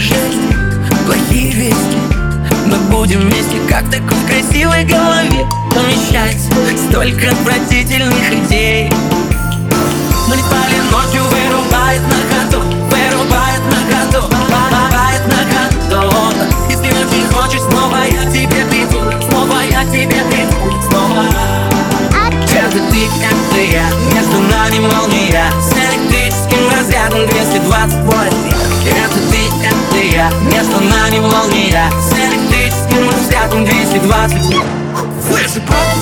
счастье, плохие вести. Мы будем вместе, как в такой красивой голове. Помещается столько отвратительных идей. Мы спали ночью, вырубает на ходу Вырубает на ходу, вырубает на ходу. Если очень хочешь, снова я к тебе приду Снова я к тебе приду, снова. Это ты, это я, между нами молния Разрядом 220 вольт Это ты, это я, между нами молния С электрическим разрядом 220 вольт Выше под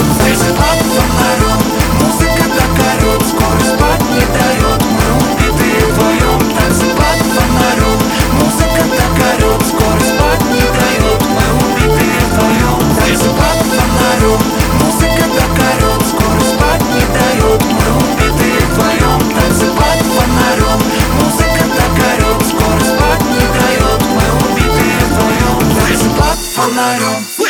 all night long.